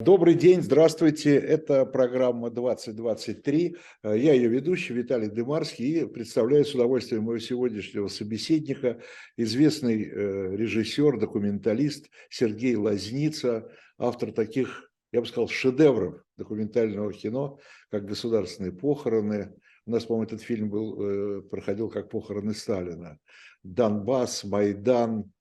Добрый день, здравствуйте. Это программа 2023. Я ее ведущий Виталий Дымарский и представляю с удовольствием моего сегодняшнего собеседника, известный э, режиссер, документалист Сергей Лазница, автор таких, я бы сказал, шедевров документального кино, как «Государственные похороны». У нас, по-моему, этот фильм был, э, проходил как «Похороны Сталина». «Донбасс», «Майдан»,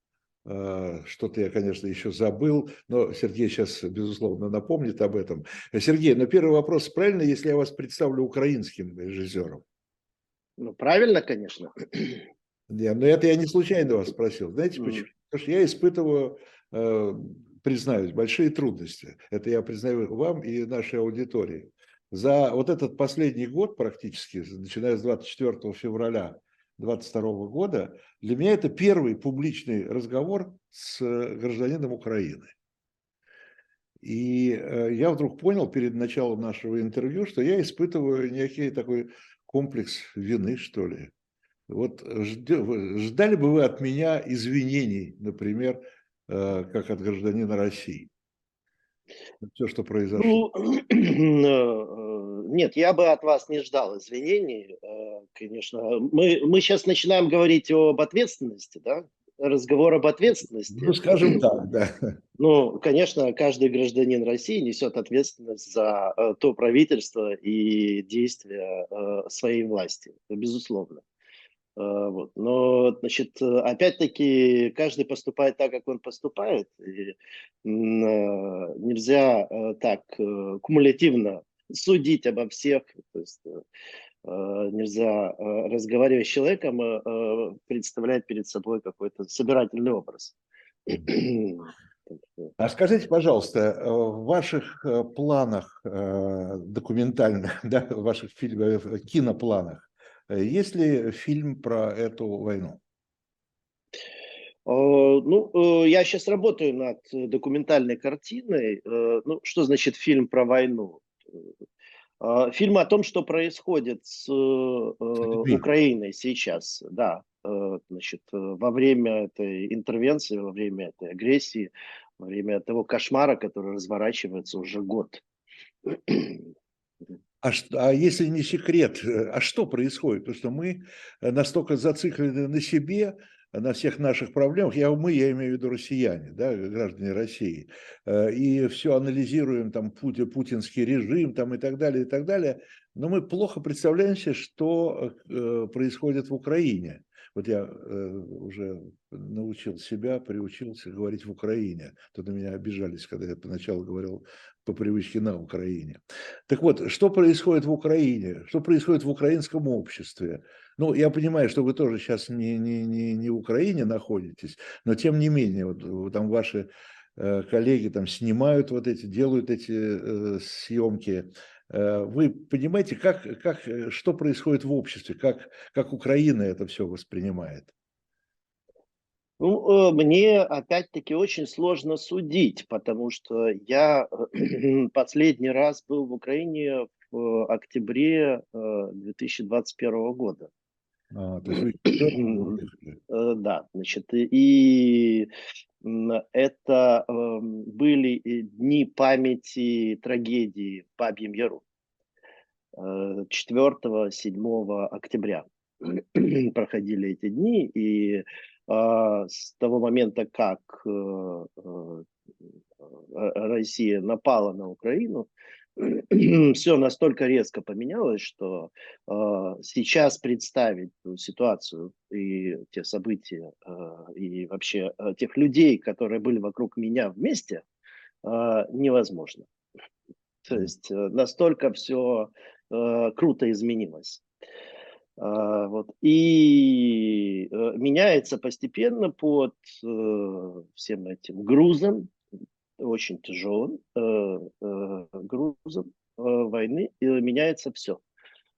что-то я, конечно, еще забыл, но Сергей сейчас, безусловно, напомнит об этом. Сергей, но первый вопрос, правильно, если я вас представлю украинским режиссером? Ну, правильно, конечно. Не, но это я не случайно вас спросил. Знаете почему? Потому что я испытываю, э, признаюсь, большие трудности. Это я признаю вам и нашей аудитории. За вот этот последний год практически, начиная с 24 февраля 22 года, для меня это первый публичный разговор с э, гражданином Украины. И э, я вдруг понял перед началом нашего интервью, что я испытываю некий такой комплекс вины, что ли. Вот ждали бы вы от меня извинений, например, э, как от гражданина России? Все, что произошло. Ну, нет, я бы от вас не ждал извинений конечно. Мы, мы сейчас начинаем говорить об ответственности, да? Разговор об ответственности. Ну, скажем так, да. Ну, конечно, каждый гражданин России несет ответственность за э, то правительство и действия э, своей власти, безусловно. Э, вот. Но, значит, опять-таки, каждый поступает так, как он поступает. И, нельзя так кумулятивно судить обо всех. То есть, Э, нельзя э, разговаривать с человеком, э, представлять перед собой какой-то собирательный образ. А скажите, пожалуйста, в ваших планах документальных, да, в ваших фильмах, кинопланах, есть ли фильм про эту войну? Ну, я сейчас работаю над документальной картиной. Ну, что значит фильм про войну? А, фильм о том, что происходит с э, Украиной сейчас, да, э, значит, э, во время этой интервенции, во время этой агрессии, во время того кошмара, который разворачивается уже год. А, что, а если не секрет, а что происходит? Потому что мы настолько зациклены на себе, на всех наших проблемах, я мы, я имею в виду россияне, да, граждане России, э, и все анализируем, там, путинский режим, там, и так далее, и так далее, но мы плохо представляем себе, что э, происходит в Украине. Вот я э, уже научил себя, приучился говорить в Украине. То на меня обижались, когда я поначалу говорил по привычке на Украине. Так вот, что происходит в Украине? Что происходит в украинском обществе? Ну, я понимаю, что вы тоже сейчас не, не, не, не в Украине находитесь, но тем не менее, вот, там ваши э, коллеги там снимают вот эти, делают эти э, съемки. Э, вы понимаете, как, как, э, что происходит в обществе, как, как Украина это все воспринимает? Ну, э, мне опять-таки очень сложно судить, потому что я последний раз был в Украине в октябре 2021 года. А, то есть вы... Да, значит, и это эм, были дни памяти трагедии Бабьем Яру. 4-7 э, октября проходили эти дни, и а, с того момента, как э, э, Россия напала на Украину, все настолько резко поменялось, что э, сейчас представить ну, ситуацию и те события, э, и вообще э, тех людей, которые были вокруг меня вместе, э, невозможно. То есть э, настолько все э, круто изменилось. Uh, вот. И uh, меняется постепенно под uh, всем этим грузом, очень тяжелым э, э, грузом э, войны и меняется все.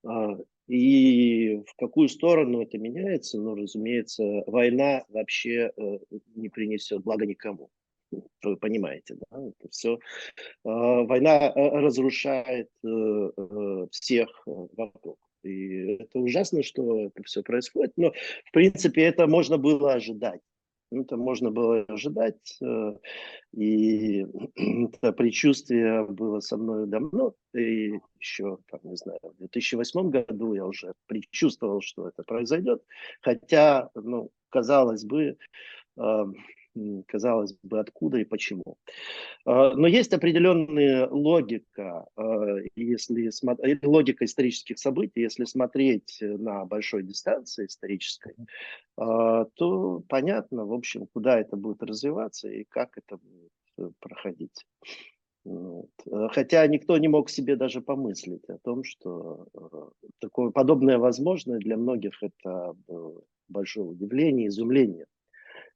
А, и в какую сторону это меняется, ну, разумеется, война вообще э, не принесет блага никому. Вы понимаете, да? Это все. А, война э, разрушает э, всех вокруг. И это ужасно, что это все происходит, но в принципе это можно было ожидать. Это можно было ожидать, э, и это предчувствие было со мной давно, и еще, там, не знаю, в 2008 году я уже предчувствовал, что это произойдет, хотя, ну, казалось бы, казалось бы, откуда и почему. А, но есть определенная логика, а, если э, логика исторических событий, если смотреть на большой дистанции исторической, а, то понятно, в общем, куда это будет развиваться и как это будет э, проходить. Вот. Хотя никто не мог себе даже помыслить о том, что э, такое подобное возможно для многих это большое удивление, изумление.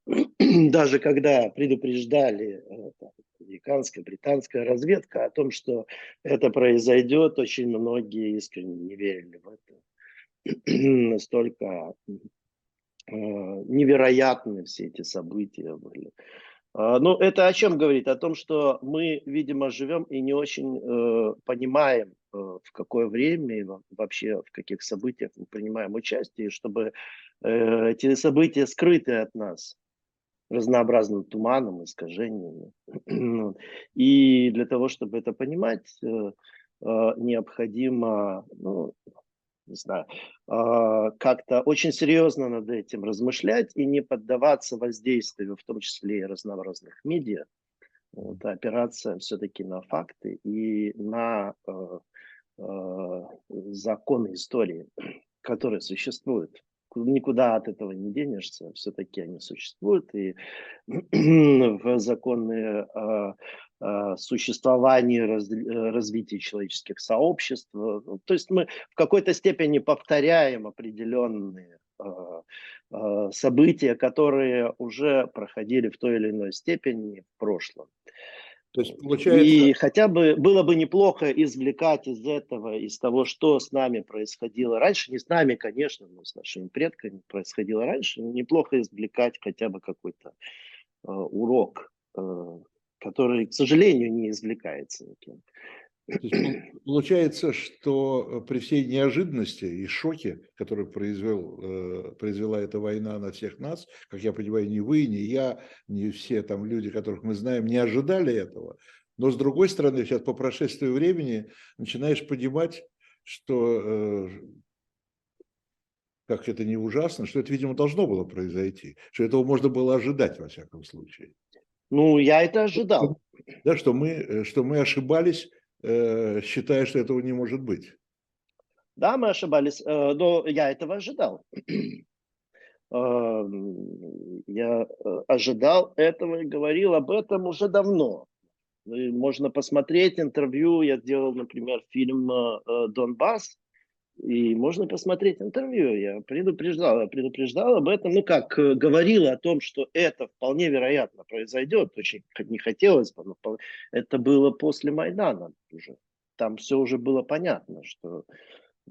даже когда предупреждали э, американская, британская разведка о том, что это произойдет, очень многие искренне не верили в это. Настолько э, невероятны все эти события были. А, ну, это о чем говорит? О том, что мы, видимо, живем и не очень э, понимаем, э, в какое время и вообще в каких событиях мы принимаем участие, чтобы э, эти события скрыты от нас разнообразным туманом, искажениями. И для того, чтобы это понимать, э, э, необходимо, ну, не знаю, а, как-то очень серьезно над этим размышлять и не поддаваться воздействию, в том числе и разнообразных медиа, вот, опираться все-таки на факты и на э, законы истории, которые существуют никуда от этого не денешься, все-таки они существуют, и в законные а, а, существования, раз, развития человеческих сообществ. Ну, то есть мы в какой-то степени повторяем определенные а, события, которые уже проходили в той или иной степени в прошлом. То есть получается... И хотя бы было бы неплохо извлекать из этого, из того, что с нами происходило раньше, не с нами, конечно, но с нашими предками происходило раньше, неплохо извлекать хотя бы какой-то э, урок, э, который, к сожалению, не извлекается никем. Получается, что э, при всей неожиданности и шоке, который произвел, э, произвела эта война на всех нас, как я понимаю, ни вы, ни я, ни все там люди, которых мы знаем, не ожидали этого. Но с другой стороны, сейчас по прошествии времени начинаешь понимать, что, э, как это не ужасно, что это, видимо, должно было произойти, что этого можно было ожидать во всяком случае. Ну, я это ожидал. Да, что мы, что мы ошибались э, считая, что этого не может быть. Да, мы ошибались, э, но я этого ожидал. Эм, я э, ожидал этого и говорил об этом уже давно. Можно посмотреть интервью, я сделал, например, фильм э, «Донбасс», и можно посмотреть интервью. Я предупреждал, предупреждал об этом, ну как, э, говорил о том, что это вполне вероятно произойдет. Очень не хотелось бы, но это было после Майдана уже. Там все уже было понятно, что...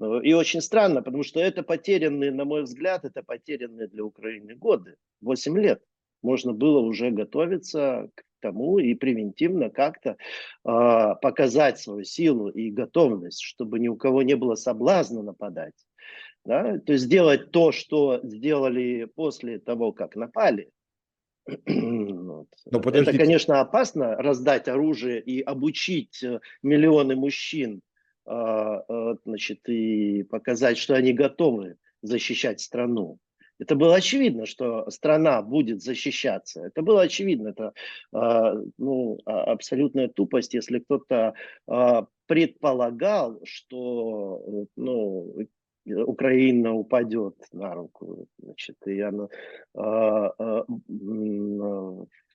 Э, и очень странно, потому что это потерянные, на мой взгляд, это потерянные для Украины годы. восемь лет. Можно было уже готовиться к тому и превентивно как-то э, показать свою силу и готовность, чтобы ни у кого не было соблазна нападать. Да? То есть сделать то, что сделали после того, как напали. вот. Но Это, конечно, опасно раздать оружие и обучить э, миллионы мужчин э, значит, и показать, что они готовы защищать страну. Это было очевидно, что страна будет защищаться. Это было очевидно. Это э, ну, а, абсолютная тупость, если кто-то э, предполагал, что ну, Украина упадет на руку, значит, и она э, э,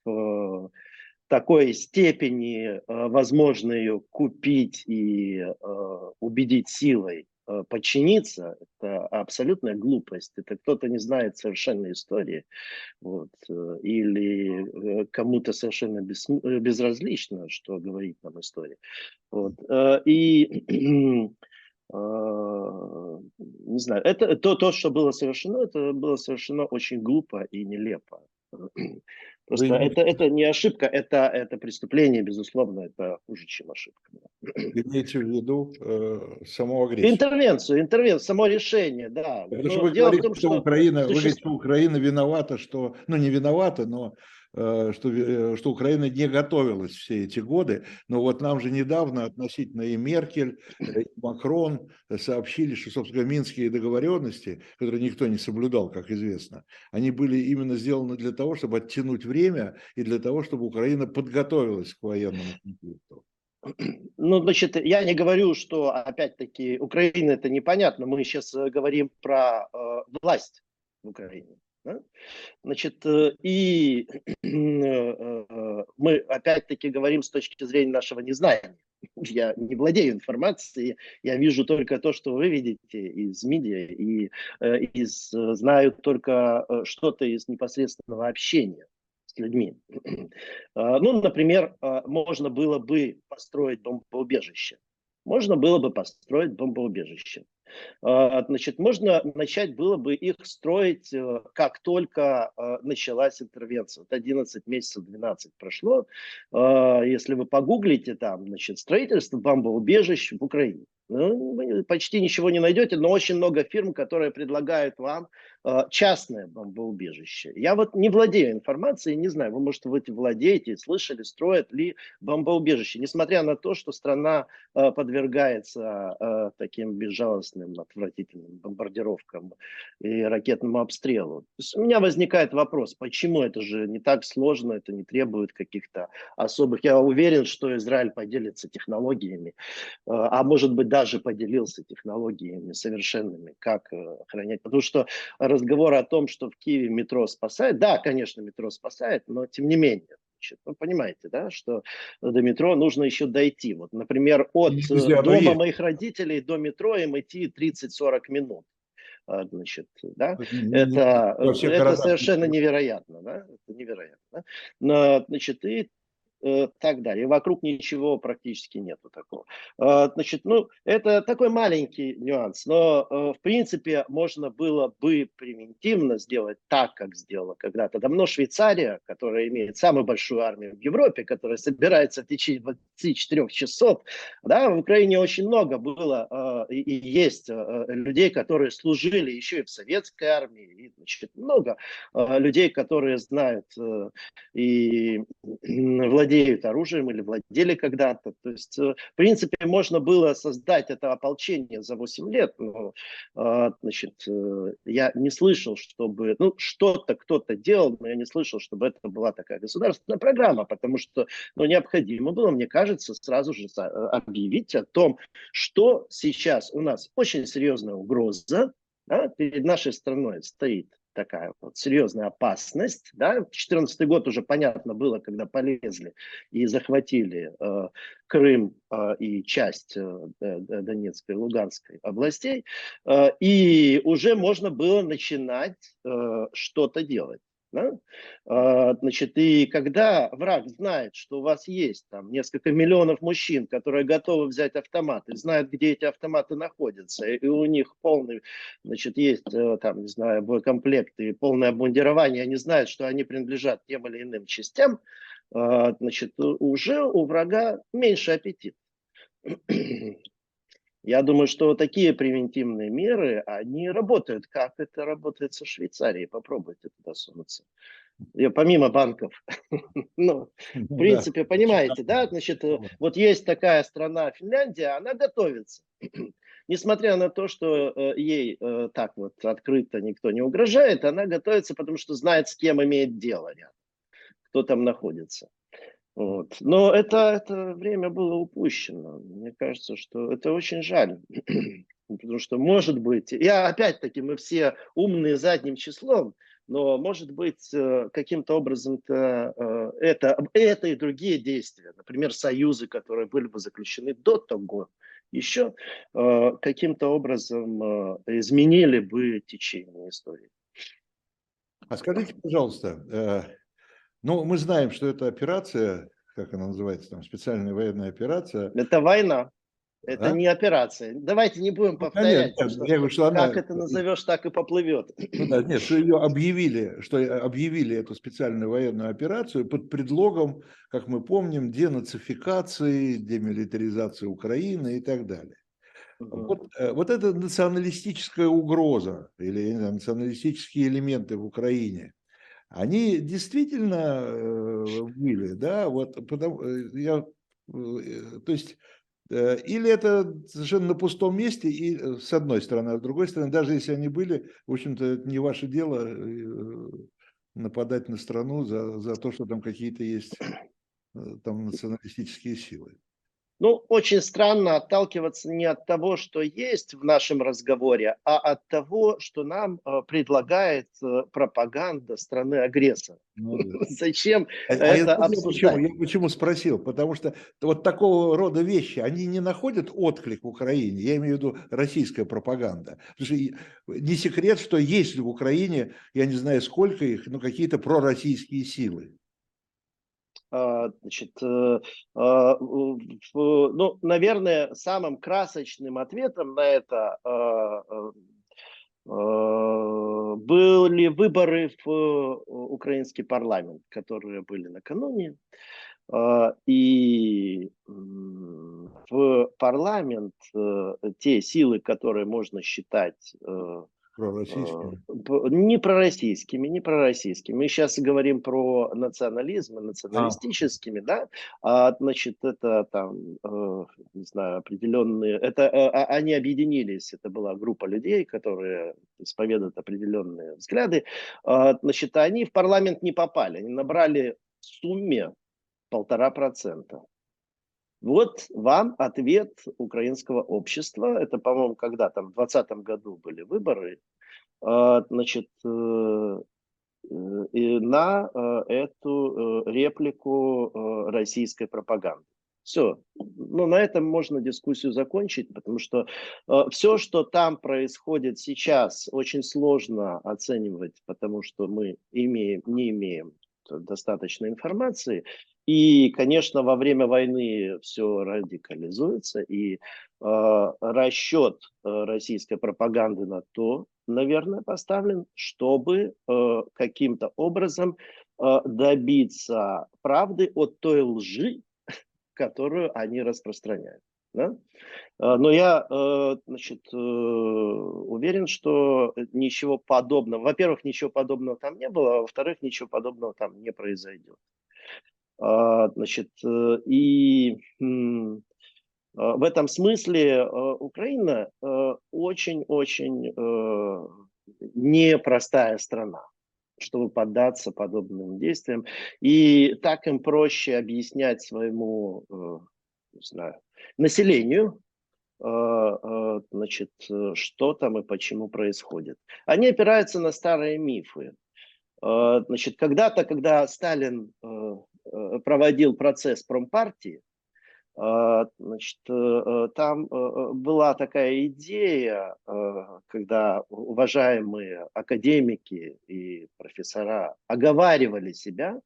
в такой степени э, возможно ее купить и э, убедить силой подчиниться, это абсолютная глупость. Это кто-то не знает совершенно истории. Вот. Э, или э, кому-то совершенно без, безразлично, что говорит нам история. Вот. И не знаю, это то, то, что было совершено, это было совершено очень глупо и нелепо. Просто Вы... это, это не ошибка, это, это преступление, безусловно, это хуже, чем ошибка. Имеете в виду э, саму агрессию? Интервенцию, интервенцию, само решение, да. Потому что вы дело в говорите, том, что, что Украина, вы существ- говорите, что Украина виновата, что, ну не виновата, но что, ви- э, что Украина не готовилась все эти годы. Но вот нам же недавно относительно и Меркель, э, и Макрон сообщили, что, собственно, минские договоренности, которые никто не соблюдал, как известно, они были именно сделаны для того, чтобы оттянуть время и для того, чтобы Украина подготовилась к военному конфликту. Ну, значит, я не говорю, что, опять-таки, Украина это непонятно. Мы сейчас э, говорим про э, власть в Украине. Значит, э, и э, э, мы, опять-таки, говорим с точки зрения нашего незнания. Я не владею информацией, я вижу только то, что вы видите из медиа, и из, знаю только что-то из непосредственного общения с людьми. А, Ну, например, а, можно было бы построить бомбоубежище. Можно было бы построить бомбоубежище. А, Значит, можно начать было бы их строить, э, как только э, началась интервенция. Вот 11 месяцев, 12 прошло. А, Если вы погуглите там, значит, строительство бомбоубежищ в Украине. Ну, вы почти ничего не найдете, но очень много фирм, которые предлагают вам частное бомбоубежище. Я вот не владею информацией, не знаю, вы, может, вы владеете, слышали, строят ли бомбоубежище, несмотря на то, что страна э, подвергается э, таким безжалостным, отвратительным бомбардировкам и ракетному обстрелу. У меня возникает вопрос, почему это же не так сложно, это не требует каких-то особых... Я уверен, что Израиль поделится технологиями, а может быть даже поделился технологиями совершенными, как э, охранять. Потому что разговор о том, что в Киеве метро спасает, да, конечно, метро спасает, но тем не менее. Значит, вы понимаете, да, что до метро нужно еще дойти. Вот, например, от э, оно дома есть. моих родителей до метро им идти 30-40 минут. А, Значит, да, это, это совершенно не- невероятно, да? Это невероятно. Но, значит, и э, так далее. Вокруг ничего практически нету такого. Э, Значит, ну, это такой маленький нюанс, но, э, в принципе, можно было бы превентивно сделать так, как сделала когда-то давно Швейцария, которая имеет самую большую армию в Европе, которая собирается в течение 24 часов. Да, в Украине очень много было э, и, есть э, людей, которые служили еще и в советской армии, и, значит, много людей, которые знают э, и владеют оружием или владели когда-то. То есть, э, в принципе, можно было создать это ополчение за 8 лет, но, э, значит, э, я не слышал, чтобы, ну, что-то кто-то делал, но я не слышал, чтобы это была такая государственная программа, потому что, ну, необходимо было, мне кажется, сразу же э, объявить о том, что сейчас у нас очень серьезная угроза, да, перед нашей страной стоит такая вот серьезная опасность. Да? 2014 год уже понятно было, когда полезли и захватили э, Крым э, и часть э, Донецкой и Луганской областей. Э, и уже можно было начинать э, что-то делать. Да? А, Значит, и когда враг знает, что у вас есть там несколько миллионов мужчин, которые готовы взять автоматы, знают, где эти автоматы находятся, и у них полный, значит, есть э, там, не знаю, боекомплект и полное обмундирование, они знают, что они принадлежат тем или иным частям, а, значит, уже у врага меньше аппетит. Я думаю, что такие превентивные меры, они работают. Как это работает со Швейцарией? Попробуйте туда сунуться. И помимо банков. Ну, Ну в да. принципе, понимаете, да? Значит, э, вот есть такая страна Финляндия, она готовится. Несмотря на то, что э, ей э, так вот открыто никто не угрожает, она готовится, потому что знает, с кем имеет дело рядом, кто там находится. Вот. Но это, это время было упущено. Мне кажется, что это очень жаль. Потому что, может быть, я опять-таки, мы все умные задним числом, но, может быть, э, каким-то образом-то э, это, это и другие действия, например, союзы, которые были бы заключены до того, еще э, каким-то образом изменили бы течение истории. А скажите, пожалуйста, ну, мы знаем, что эта операция, как она называется, там, специальная военная операция, Это война. Это а? не операция. Давайте не будем ну, повторять. Конечно, что, я говорю, что как это назовешь, так и поплывет. Ну, да, нет, что ее объявили, что объявили эту специальную военную операцию под предлогом, как мы помним, денацификации, демилитаризации Украины и так далее. Угу. Вот, э, вот эта националистическая угроза или националистические элементы в Украине, они действительно э, были, да, вот потому, э, я, то есть Э, или это совершенно на пустом месте, и э, с одной стороны, а с другой стороны, даже если они были, в общем-то, это не ваше дело э, нападать на страну за, за то, что там какие-то есть там националистические силы. Ну, очень странно отталкиваться не от того, что есть в нашем разговоре, а от того, что нам э, предлагает э, пропаганда страны-агрессора. Ну, да. Зачем а, это а я Почему? Я почему спросил? Потому что вот такого рода вещи, они не находят отклик в Украине, я имею в виду российская пропаганда. Потому что не секрет, что есть в Украине, я не знаю сколько их, но какие-то пророссийские силы. А, значит, э, а, ну, наверное, самым красочным ответом на это а, были выборы в украинский парламент, которые были накануне. И в парламент э, те силы, которые можно считать э, Пророссийскими? Э, не пророссийскими, не пророссийскими. Мы сейчас говорим про национализм, националистическими, а. да. А, значит, это там, э, не знаю, определенные... Это э, а, они объединились, это была группа людей, которые исповедуют определенные взгляды. А, значит, они в парламент не попали, они набрали в сумме полтора процента. Вот вам ответ украинского общества. Это, по-моему, когда там в 2020 году были выборы. А, значит, э, э, на э, эту реплику российской пропаганды. Все. Ну, на этом можно дискуссию закончить, потому что все, что там происходит сейчас, очень сложно оценивать, потому что мы имеем, не имеем достаточно информации. И, конечно, во время войны все радикализуется, и э, расчет э, российской пропаганды на то, наверное, поставлен, чтобы э, каким-то образом э, добиться правды от той лжи, которую они распространяют. Да? Э, но я э, значит, э, уверен, что ничего подобного, во-первых, ничего подобного там не было, а во-вторых, ничего подобного там не произойдет. А, значит, и в этом смысле Украина очень-очень непростая страна чтобы поддаться подобным действиям. И так им проще объяснять своему не знаю, населению, а, а, значит, что там и почему происходит. Они опираются на старые мифы. Значит, когда-то, когда Сталин проводил процесс промпартии, значит, там была такая идея, когда уважаемые академики и профессора оговаривали себя,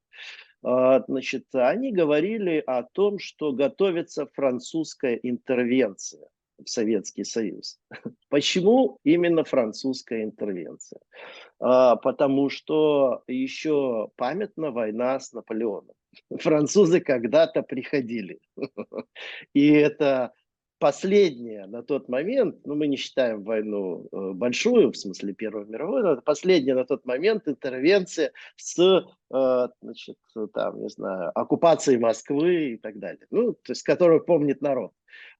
значит, они говорили о том, что готовится французская интервенция в Советский Союз. Почему именно французская интервенция? А, потому что еще памятна война с Наполеоном. Французы когда-то приходили. И это последняя на тот момент, ну мы не считаем войну э, большую, в смысле Первую мировую, но это последняя на тот момент интервенция с, э, значит, там, не знаю, оккупацией Москвы и так далее, ну, то есть, которую помнит народ.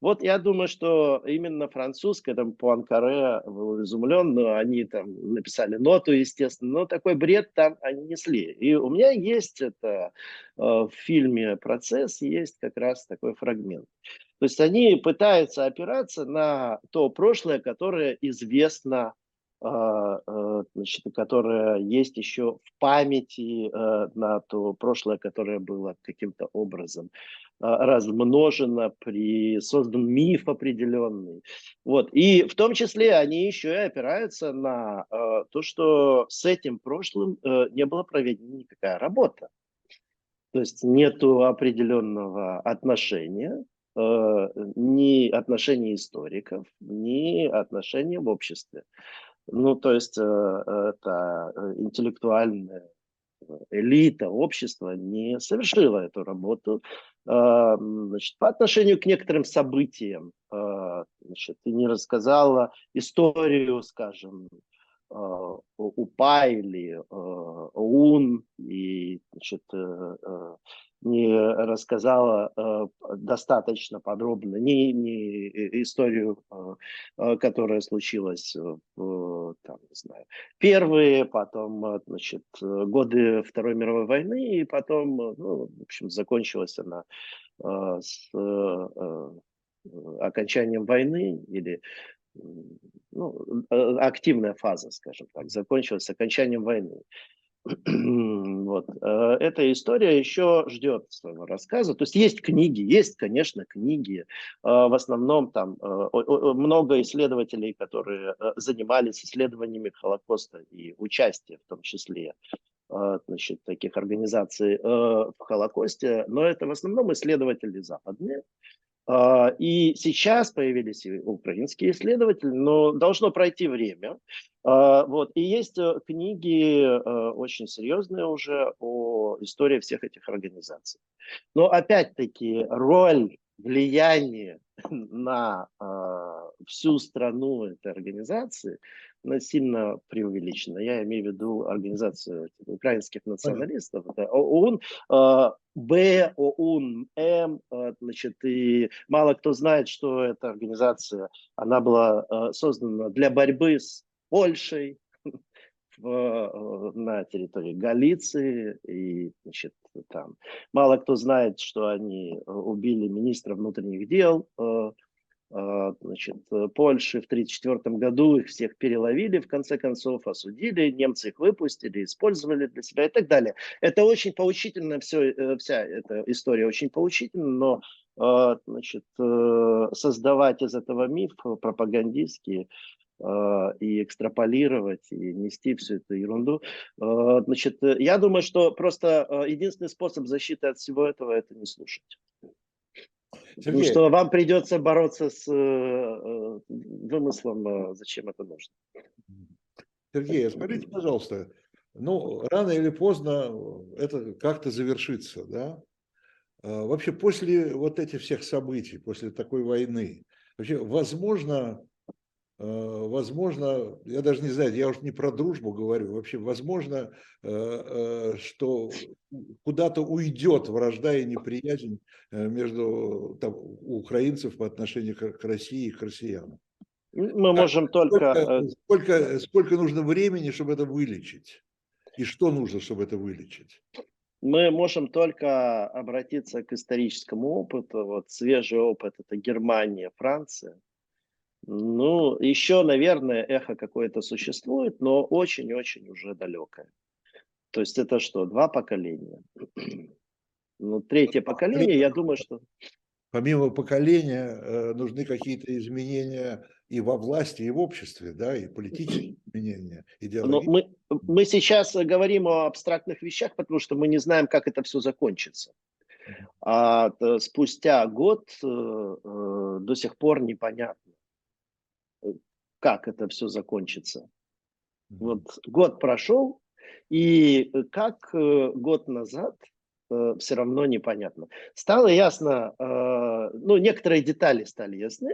Вот я думаю, что именно французская, там, Пуанкаре был изумлен, но они там написали ноту, естественно, но такой бред там они несли. И у меня есть это э, в фильме «Процесс», есть как раз такой фрагмент. То есть они пытаются опираться на то прошлое, которое известно, значит, которое есть еще в памяти, а, на то прошлое, которое было каким-то образом размножено, при, создан миф определенный. Вот. И в том числе они еще и опираются на то, что с этим прошлым не было проведена никакая работа. То есть нету определенного отношения, Э, ни отношение историков, ни отношение в обществе. Ну, то есть это интеллектуальная элита общества не совершила эту работу. Значит, по отношению к некоторым событиям, значит, ты не рассказала историю, скажем, УПА или ОУН, и значит, не рассказала э, достаточно подробно ни, ни историю, э, э, которая случилась в, там, не знаю, первые, потом, значит, годы Второй мировой войны, и потом, ну, в общем, закончилась она с окончанием войны или ну, активная фаза, скажем так, закончилась с окончанием войны. Вот. Э, эта история еще ждет своего рассказа. То есть есть книги, есть, конечно, книги. Э, в основном там э, много исследователей, которые занимались исследованиями Холокоста и участие в том числе значит, таких организаций в Холокосте, но это в основном исследователи западные, и сейчас появились украинские исследователи, но должно пройти время. А, вот. И есть э, книги э, очень серьезные уже о истории всех этих организаций. Но опять-таки роль, влияние на э, всю страну этой организации она сильно преувеличена. Я имею в виду организацию украинских националистов. Это ОУН, э, Б, ОУН, М. Э, значит, и мало кто знает, что эта организация, она была э, создана для борьбы с Польшей, в, на территории Галиции и значит там мало кто знает, что они убили министра внутренних дел э, значит, Польши в 1934 году, их всех переловили, в конце концов осудили, немцы их выпустили, использовали для себя и так далее. Это очень поучительно, все, вся эта история очень поучительна, но значит, создавать из этого миф пропагандистский а, и экстраполировать, и нести всю эту ерунду. А, значит, я думаю, что просто а, единственный способ защиты от всего этого – это не слушать. Сергей. Потому что вам придется бороться с э, э, вымыслом, зачем это нужно. Сергей, скажите, пожалуйста, ну, рано или поздно это как-то завершится, да? Вообще, после вот этих всех событий, после такой войны, вообще возможно Э, возможно, я даже не знаю, я уже не про дружбу говорю, вообще возможно, э, э, что куда-то уйдет вражда и неприязнь между там, украинцев по отношению к России и к россиянам. Мы можем только... Сколько, сколько, сколько нужно времени, чтобы это вылечить? И что нужно, чтобы это вылечить? Мы можем только обратиться к историческому опыту. Вот свежий опыт – это Германия, Франция – ну, еще, наверное, эхо какое-то существует, но очень-очень уже далекое. То есть это что, два поколения? Ну, третье поколение, я думаю, что... Помимо поколения э, нужны какие-то изменения и во власти, и в обществе, да, и политические изменения, Но мы, мы сейчас говорим о абстрактных вещах, потому что мы не знаем, как это все закончится. А спустя год э, э, до сих пор непонятно как это все закончится. Вот год прошел, и как э, год назад э, все равно непонятно. Стало ясно, э, ну, некоторые детали стали ясны.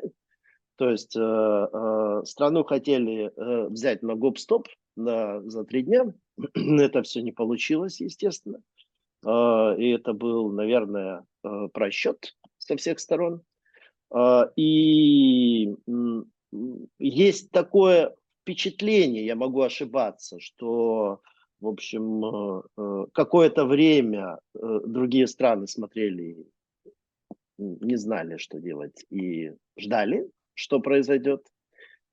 То есть страну хотели взять на гоп-стоп на, за три дня. это все не получилось, естественно. и это был, наверное, просчет со всех сторон. и есть такое впечатление, я могу ошибаться, что, в общем, э, э, какое-то время э, другие страны смотрели, не знали, что делать, и ждали, что произойдет,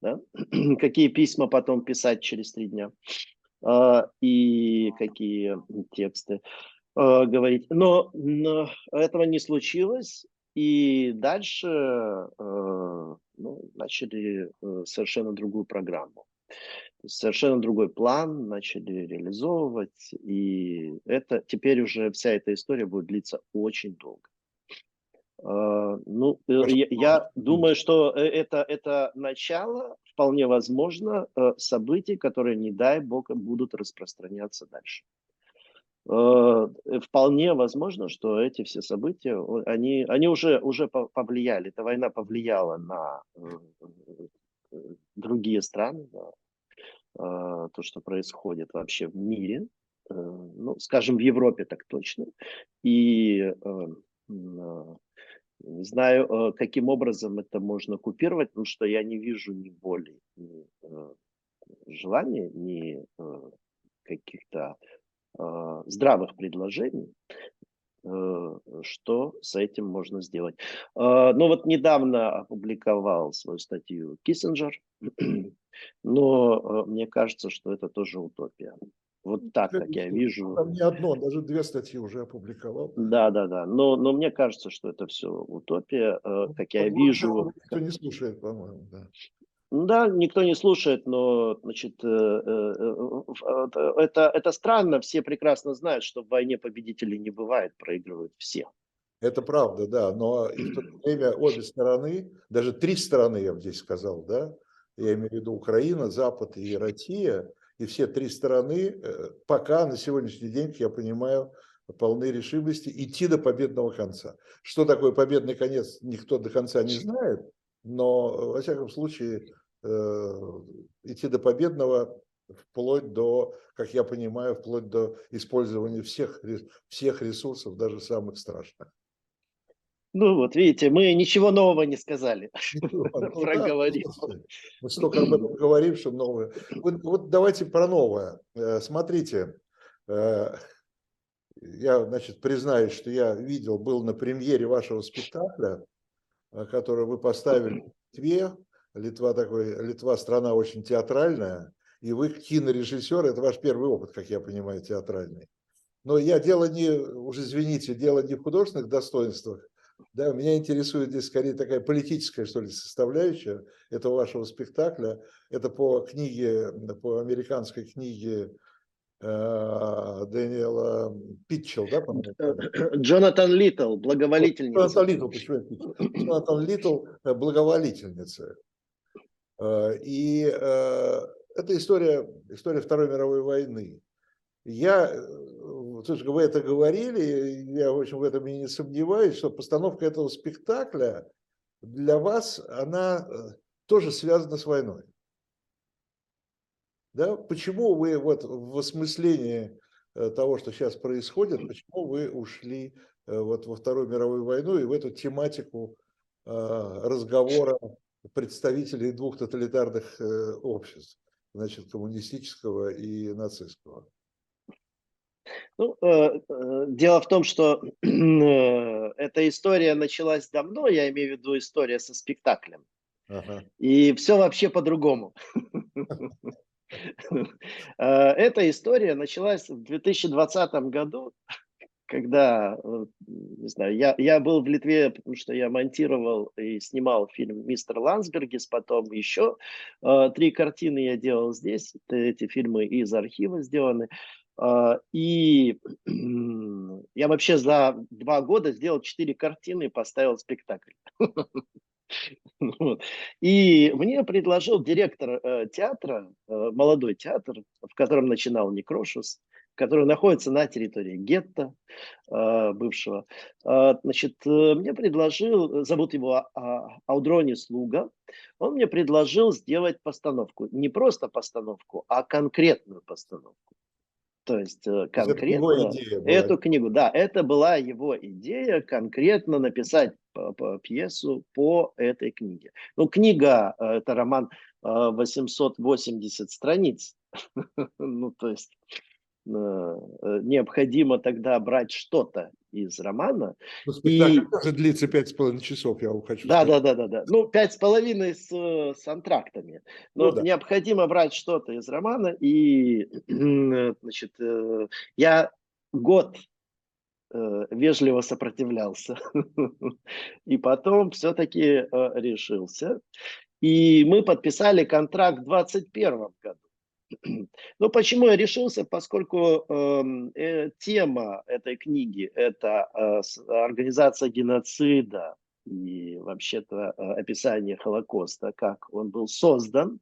да? какие письма потом писать через три дня, и какие тексты говорить. Но, но этого не случилось, и дальше ну, начали э, совершенно другую программу. Совершенно другой план начали реализовывать, и это теперь уже вся эта история будет длиться очень долго. А, ну, э, я, я думаю, что э, это, это начало, вполне возможно, э, событий, которые, не дай бог, будут распространяться дальше. Вполне возможно, что эти все события, они, они уже, уже повлияли, эта война повлияла на другие страны, на то, что происходит вообще в мире, ну, скажем, в Европе так точно, и не знаю, э, каким образом это можно купировать, потому что я не вижу ни воли, ни э, желания, ни э, каких-то здравых предложений, что с этим можно сделать. Ну вот недавно опубликовал свою статью Киссинджер, но мне кажется, что это тоже утопия. Вот так, как я вижу. Там не одно, даже две статьи уже опубликовал. Да, да, да. Но, но мне кажется, что это все утопия, э, ну, как я вижу. Никто не слушает, по-моему, да. Да, никто не слушает, но значит, э, э, это, это странно. Все прекрасно знают, что в войне победителей не бывает, проигрывают все. Это правда, да, но в то время обе стороны, даже три стороны, я бы здесь сказал, да, я имею в виду Украина, Запад и Россия, и все три стороны э, пока на сегодняшний день, я понимаю, полны решимости идти до победного конца. Что такое победный конец, никто до конца не знает, но, во всяком случае, э, идти до победного вплоть до, как я понимаю, вплоть до использования всех, всех ресурсов, даже самых страшных. Ну вот, видите, мы ничего нового не сказали. Проговорим. Мы столько об этом говорим, что новое. Вот, вот давайте про новое. Э, смотрите, э, я, значит, признаюсь, что я видел, был на премьере вашего спектакля, э, который вы поставили в Литве. Литва такой, Литва страна очень театральная, и вы кинорежиссер, это ваш первый опыт, как я понимаю, театральный. Но я дело не, уже извините, дело не в художественных достоинствах, да, меня интересует здесь скорее такая политическая, что ли, составляющая этого вашего спектакля. Это по книге, по американской книге э, Дэниела Питчелл, да? Джонатан Литтл, Благоволительницы. Джонатан Литтл, почему Джонатан Литтл, э, Благоволительницы. Э, и это история, история Второй мировой войны. Я слушай, вы это говорили, я, в общем, в этом и не сомневаюсь, что постановка этого спектакля для вас, она э, тоже связана с войной. Да? Почему вы вот в осмыслении э, того, что сейчас происходит, почему вы ушли э, вот во Вторую мировую войну и в эту тематику разговора представителей двух тоталитарных обществ, значит, коммунистического и нацистского? Ну, э, э, дело в том, что э, эта история началась давно, я имею в виду история со спектаклем. Ага. И все вообще по-другому. Эта история началась в 2020 году, когда, не знаю, я, я был в Литве, потому что я монтировал и снимал фильм «Мистер Лансбергис», потом еще э, три картины я делал здесь, эти фильмы из архива сделаны. А, и я вообще за два года сделал четыре картины и поставил спектакль. И мне предложил директор э, театра, э, молодой театр, в котором начинал Некрошус, который находится на территории гетто э, бывшего. Значит, мне предложил, зовут его а, Аудрони Слуга, он мне предложил сделать постановку. Не просто постановку, а конкретную постановку. То есть э, конкретно эту книгу, да, это была его идея конкретно написать пьесу по этой книге. Ну, книга, э, это роман 880 э, страниц. ну, то есть необходимо тогда брать что-то из романа. Спектакль и... тоже длится пять с половиной часов, я вам хочу да, сказать. Да, да, да, да. Ну, пять с половиной с, с антрактами. Но ну, да. необходимо брать что-то из романа. И, значит, э, я год э, вежливо сопротивлялся. И потом все-таки э, решился. И мы подписали контракт в 2021 году. Ну, почему я решился? Поскольку эм, э, тема этой книги – это э, организация геноцида и вообще-то э, описание Холокоста, как он был создан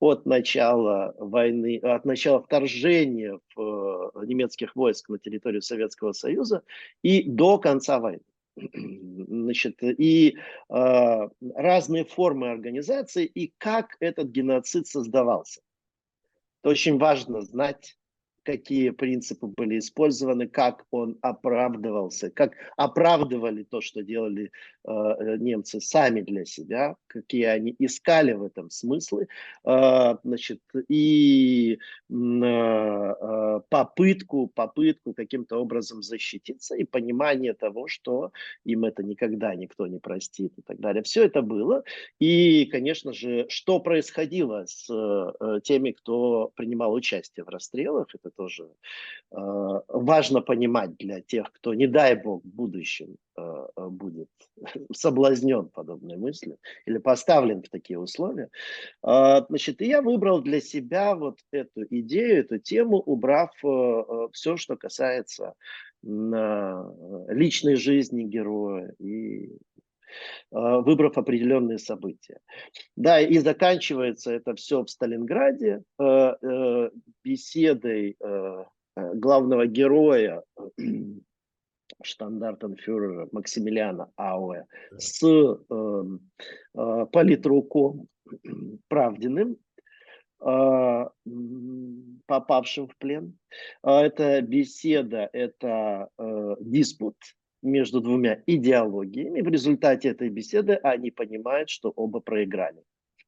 от начала войны, от начала вторжения в, э, немецких войск на территорию Советского Союза и до конца войны. Значит, и э, разные формы организации и как этот геноцид создавался. Очень важно знать какие принципы были использованы, как он оправдывался, как оправдывали то, что делали э, э немцы сами для себя, какие они искали в этом смыслы, э, значит, и э, э, попытку, попытку каким-то образом защититься и понимание того, что им это никогда никто не простит и так далее. Все это было. И, конечно же, что происходило с э, теми, кто принимал участие в расстрелах, это тоже э, важно понимать для тех, кто, не дай бог, в будущем э, э будет соблазнен подобной мыслью или поставлен в такие условия. Значит, и я выбрал для себя вот эту идею, эту тему, убрав все, что касается личной жизни героя и выбрав определенные события. Да, и заканчивается это все в Сталинграде э, э, беседой э, главного героя штандартенфюрера Максимилиана Ауэ с политруком Правдиным, попавшим в плен. Это беседа, это диспут между двумя идеологиями. В результате этой беседы они понимают, что оба проиграли.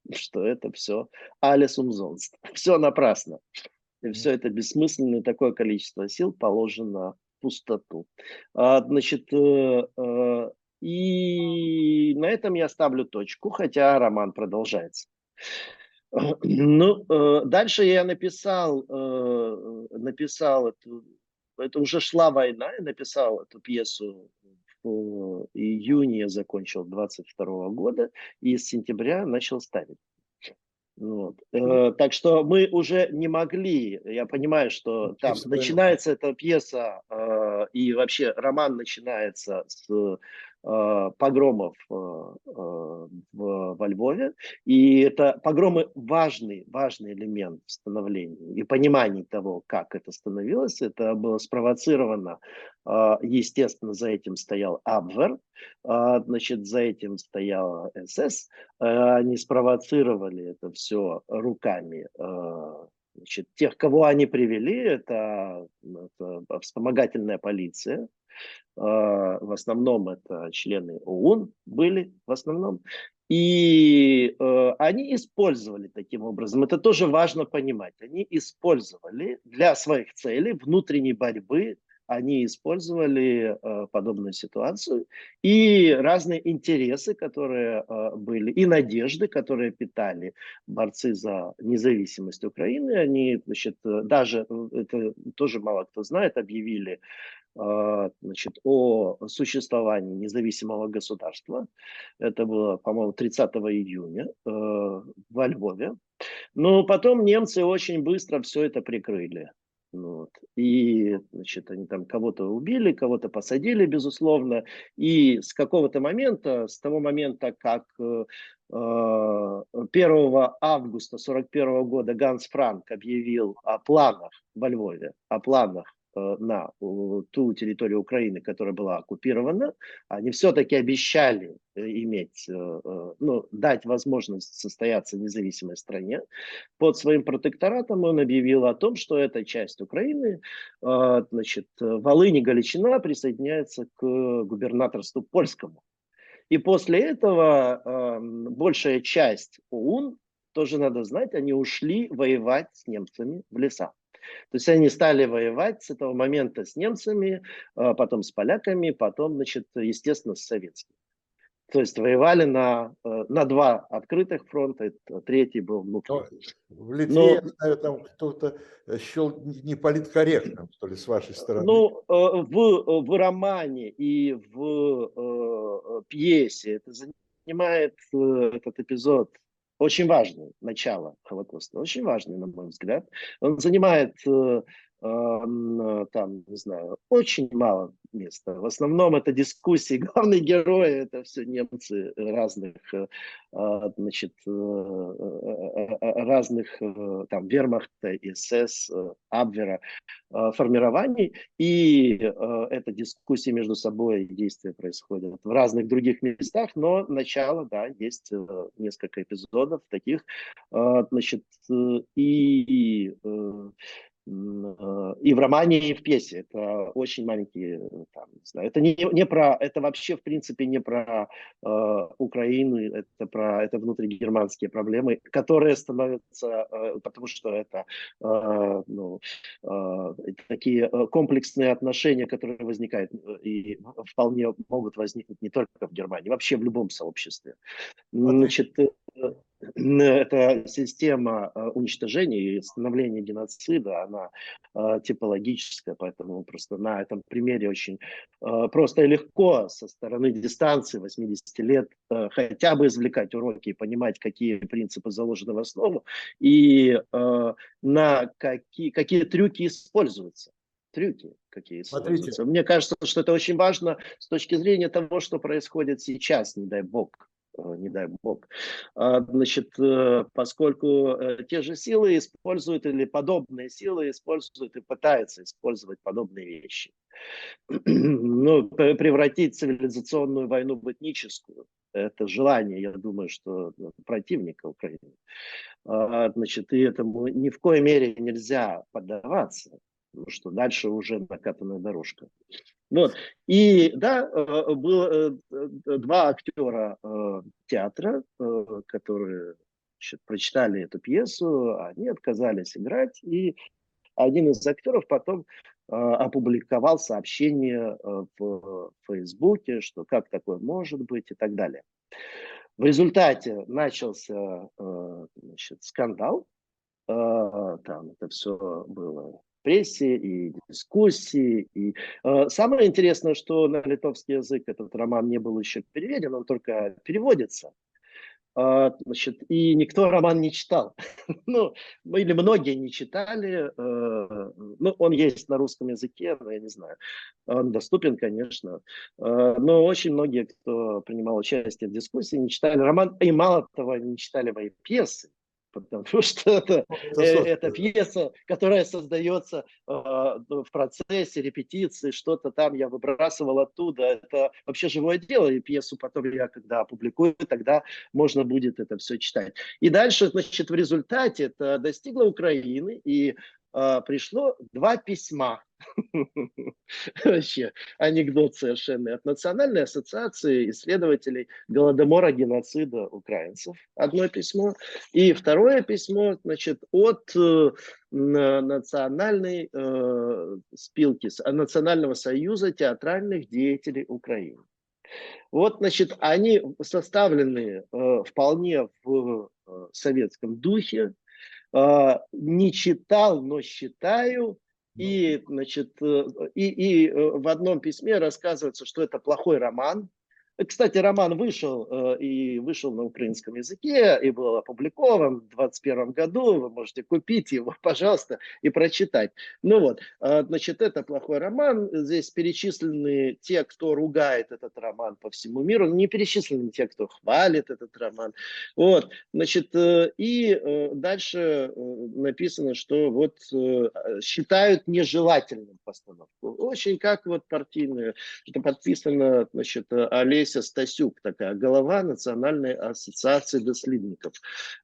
Что это все алис умзонст. Все напрасно. И все это бессмысленно, и такое количество сил положено в пустоту. А, значит, э, э, и на этом я ставлю точку, хотя роман продолжается. Ну, э, дальше я написал, написал эту это уже шла война, я написал эту пьесу в июне, я закончил 22 года, и с сентября начал ставить. Вот. Э, так что мы уже не могли, я понимаю, что там начинается эта пьеса, э, и вообще роман начинается с Э, погромов э, э, во Львове. И это погромы важный, важный элемент в становлении и понимании того, как это становилось. Это было спровоцировано, естественно, за этим стоял Абвер, значит, за этим стояла СС. Они спровоцировали это все руками Значит, тех, кого они привели, это, это вспомогательная полиция, в основном это члены ООН были в основном, и э, они использовали таким образом, это тоже важно понимать, они использовали для своих целей внутренней борьбы, они использовали э, подобную ситуацию и разные интересы, которые э, были, и надежды, которые питали борцы за независимость Украины, они, значит, даже, это тоже мало кто знает, объявили а, значит, о существовании независимого государства. Это было, по-моему, 30 июня э, во Львове. Но потом немцы очень быстро все это прикрыли. Вот. И, значит, они там кого-то убили, кого-то посадили, безусловно. И с какого-то момента, с того момента, как 1 э, э, августа 41 года Ганс Франк объявил о планах во Львове, о планах на ту территорию Украины, которая была оккупирована, они все-таки обещали э, иметь, э, ну, дать возможность состояться независимой стране. Под своим протекторатом он объявил о том, что эта часть Украины, значит, Волынь и Галичина присоединяется к губернаторству польскому. И после этого большая часть ОУН, тоже надо знать, они ушли воевать с немцами в леса. То есть они стали воевать с этого момента с немцами, а потом с поляками, потом, значит, естественно, с советскими. То есть воевали на, э, на два открытых фронта, третий был внутренний. В Литве, Но, я знаю, там кто-то счел не политкорректным, что ли, с вашей стороны. Ну, э, в, в романе и в э, пьесе это занимает этот эпизод очень важный, начало Холокоста, очень важный, на мой взгляд. Он занимает э, там, не знаю, очень мало места. В основном это дискуссии. Главные герои это все немцы разных, э, а, значит, э, э, разных там Вермахта, СС, Абвера формирований. И эта дискуссия между собой, действия происходят в разных других местах, но начало, да, есть несколько эпизодов таких, значит, и Э, и в романе, и в пьесе. Это очень маленькие, там, не знаю, это не, не про, это вообще в принципе не про э, Украину, это про, это внутригерманские проблемы, которые становятся, э, потому что это э, ну, э, такие э, комплексные отношения, которые возникают э, и вполне могут возникнуть не только в Германии, вообще в любом сообществе. Значит, эта система э, уничтожения и становления геноцида, она э, типологическая, поэтому просто на этом примере очень э, просто и легко со стороны дистанции 80 лет хотя бы извлекать уроки и понимать, какие принципы заложены в основу и на какие, какие трюки используются трюки какие используются. Смотрите. Мне кажется, что это очень важно с точки зрения того, что происходит сейчас, не дай бог. Э, не дай бог. А, значит, э, поскольку э, те же силы используют или подобные силы используют и пытаются использовать подобные вещи. Ну, превратить цивилизационную войну в этническую. Это желание, я думаю, что ну, противника Украины. А, значит, и этому ни в коей мере нельзя поддаваться, потому что дальше уже накатанная дорожка. Вот. И да, э, было э, э, два актера театра, которые значит, прочитали эту пьесу, они отказались играть, и один из актеров потом опубликовал сообщение в Фейсбуке, что как такое может быть и так далее. В результате начался значит, скандал, там это все было прессе и дискуссии. И, э, самое интересное, что на литовский язык этот роман не был еще переведен, он только переводится. Э, значит, и никто роман не читал. ну, или многие не читали. Э, ну, он есть на русском языке, но я не знаю. Он доступен, конечно. Э, но очень многие, кто принимал участие в дискуссии, не читали роман. И мало того, не читали мои пьесы потому что это, это, э, это пьеса, которая создается э, в процессе репетиции, что-то там я выбрасывал оттуда. Это вообще живое дело, и пьесу потом я, когда опубликую, тогда можно будет это все читать. И дальше, значит, в результате это достигло Украины, и э, пришло два письма Вообще анекдот совершенно. От Национальной ассоциации исследователей Голодомора, геноцида украинцев. Одно письмо. И второе письмо, значит, от э, национальной э, спилки, Национального союза театральных деятелей Украины. Вот, значит, они составлены э, вполне в э, советском духе. Э, не читал, но считаю и, значит, э, и, и э, в одном письме рассказывается, что это плохой роман, кстати, роман вышел э, и вышел на украинском языке и был опубликован в 2021 году. Вы можете купить его, пожалуйста, и прочитать. Ну вот, э, значит, это плохой роман. Здесь перечислены те, кто ругает этот роман по всему миру. Не перечислены те, кто хвалит этот роман. Вот, значит, э, и дальше написано, что вот считают нежелательным постановку. Очень как вот партийную. Это подписано, значит, Олесь Олеся Стасюк, такая голова Национальной ассоциации доследников.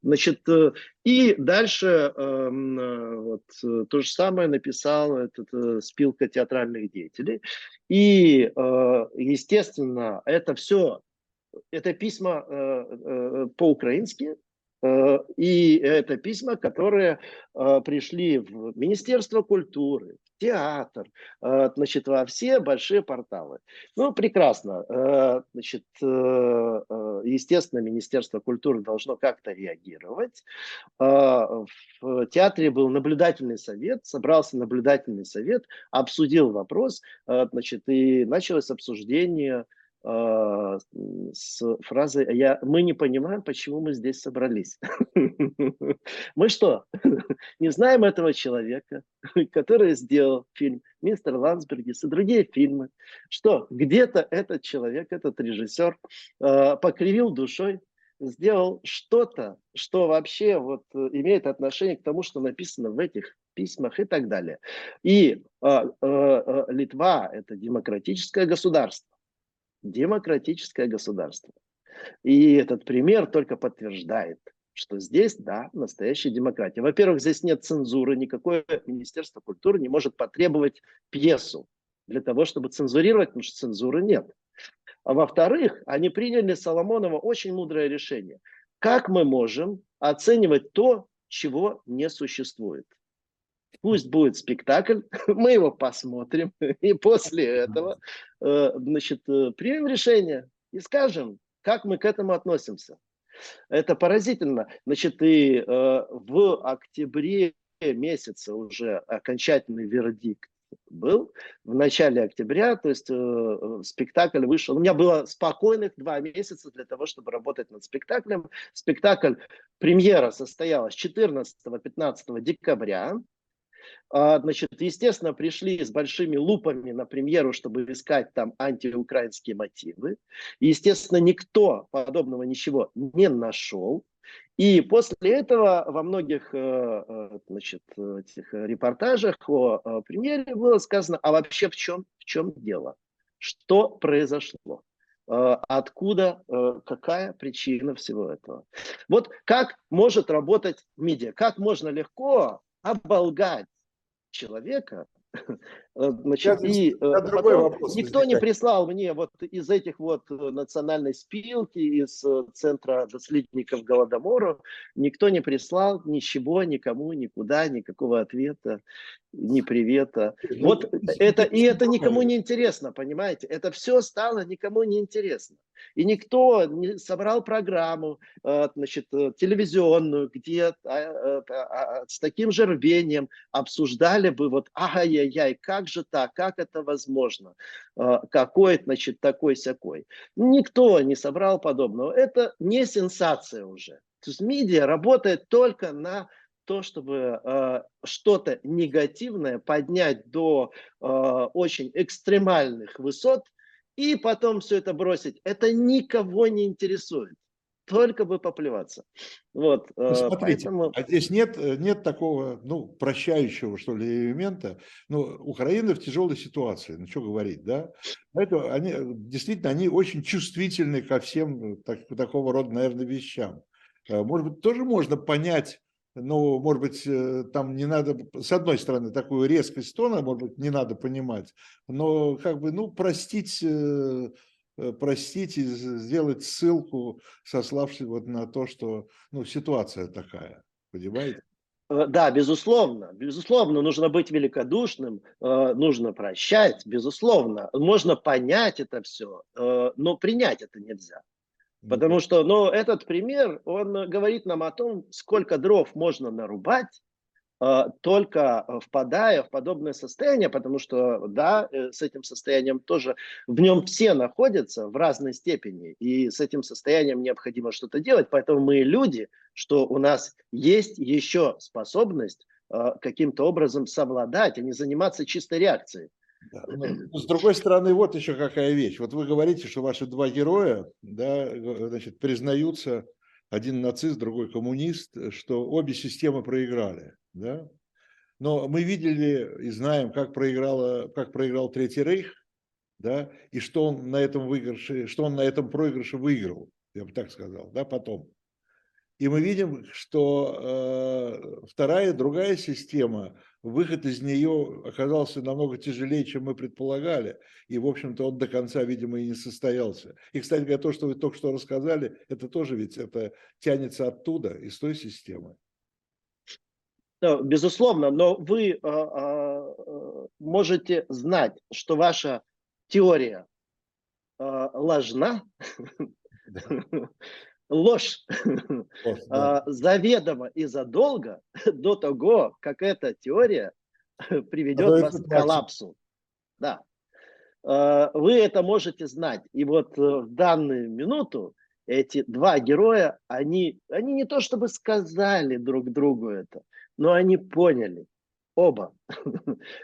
Значит, э, и дальше эм, э, вот, э, то же самое написал этот, спилка театральных деятелей. И, естественно, это все, это письма по-украински, и это письма, которые пришли в Министерство культуры, театр, э, значит, во все большие порталы. Ну, прекрасно. Э, значит, э, естественно, Министерство культуры должно как-то реагировать. В театре был наблюдательный совет, собрался наблюдательный совет, обсудил вопрос, значит, и началось обсуждение э, с фразой я, «Мы не понимаем, почему мы здесь собрались». Мы что, не знаем этого человека, который сделал фильм «Мистер Лансбергис» и другие фильмы? Что, где-то этот человек, этот режиссер э, покривил душой, сделал что-то, что вообще вот э, имеет отношение к тому, что написано в этих письмах и так далее. И э, э, Литва – это демократическое государство демократическое государство. И этот пример только подтверждает, что здесь, да, настоящая демократия. Во-первых, здесь нет цензуры, никакое Министерство культуры не может потребовать пьесу для того, чтобы цензурировать, потому что цензуры нет. А во-вторых, они приняли Соломонова очень мудрое решение. Как мы можем оценивать то, чего не существует? Пусть будет спектакль, мы его посмотрим, и после этого э, значит, э, примем решение и скажем, как мы к этому относимся. Это поразительно. Значит, и э, в октябре месяце уже окончательный вердикт был в начале октября, то есть э, спектакль вышел. У меня было спокойных два месяца для того, чтобы работать над спектаклем. Спектакль, премьера состоялась 14-15 декабря. А, значит, естественно, пришли с большими лупами на премьеру, чтобы искать там антиукраинские мотивы. Естественно, никто подобного ничего не нашел. И после этого во многих э, э, значит, этих репортажах о премьере было сказано, а вообще в чем, в чем дело? Что произошло? Э, откуда, какая причина всего этого? Вот как может работать медиа? Как можно легко оболгать человека, э, Значит, и э, потом никто не прислал мне вот из этих вот э, национальной спилки, из Центра доследников Голодомора, никто не прислал ничего, никому, никуда, никакого ответа, ни привета. Ну, вот это, и это никому не интересно, понимаете? Это все стало никому не интересно. И никто не собрал программу, значит, телевизионную, где а, а, с таким же рвением обсуждали бы вот, ай-яй-яй, как же так, как это возможно, какой, значит, такой-сякой. Никто не собрал подобного. Это не сенсация уже. То есть медиа работает только на то, чтобы э, что-то негативное поднять до э, очень экстремальных высот и потом все это бросить, это никого не интересует только бы поплеваться. Вот, ну, смотрите, поэтому... а здесь нет, э, нет такого, ну, прощающего, что ли, элемента. Ну, Украина в тяжелой ситуации, ну, что говорить, да? Это они, э, действительно, они очень чувствительны ко всем э, так, такого рода, наверное, вещам. Может быть, тоже можно понять, ну, может быть, там не надо, с одной стороны, такую резкость тона, может быть, не надо понимать, но как бы, ну, простить Э, простить и сделать ссылку, сославшись вот на то, что ну, ситуация такая, понимаете? Э, да, безусловно, безусловно, нужно быть великодушным, э, нужно прощать, безусловно. Можно понять это все, но принять это нельзя. Потому что, ну, этот пример, он говорит нам о том, сколько дров можно нарубать, а, только э, впадая в подобное состояние, потому что, да, э, с этим состоянием тоже, в нем все находятся в разной степени, и с этим состоянием необходимо что-то делать, поэтому мы люди, что у нас есть еще способность а, каким-то образом совладать, а не заниматься чистой реакцией. Ну, с другой стороны, вот еще какая вещь. Вот вы говорите, что ваши два героя, да, значит, признаются, один нацист, другой коммунист, что обе системы проиграли да? Но мы видели и знаем, как, проиграла, как проиграл Третий Рейх, да, и что он на этом выигрыше, что он на этом проигрыше выиграл, я бы так сказал, да, потом. И мы видим, что э, вторая, другая система, выход из нее оказался намного тяжелее, чем мы предполагали. И, в общем-то, он до конца, видимо, и не состоялся. И, кстати говоря, то, что вы только что рассказали, это тоже ведь это тянется оттуда, из той системы. Безусловно, но вы э, э, можете знать, что ваша теория э, ложна, ложь, ложь да. заведомо и задолго до того, как эта теория приведет а вас к коллапсу. Да. э, вы это можете знать. И вот в данную минуту эти два героя, они, они не то чтобы сказали друг другу это, но они поняли, оба,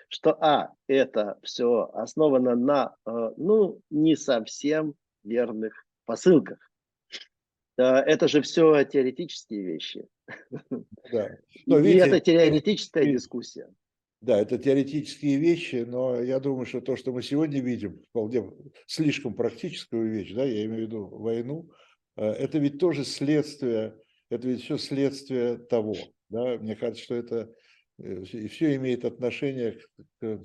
что, а, это все основано на, ну, не совсем верных посылках. Это же все теоретические вещи. Да. Но, и видите, это теоретическая и, дискуссия. Да, это теоретические вещи, но я думаю, что то, что мы сегодня видим, вполне слишком практическую вещь, да, я имею в виду войну, э, это ведь тоже следствие, это ведь все следствие того, да, мне кажется, что это э, и все имеет отношение к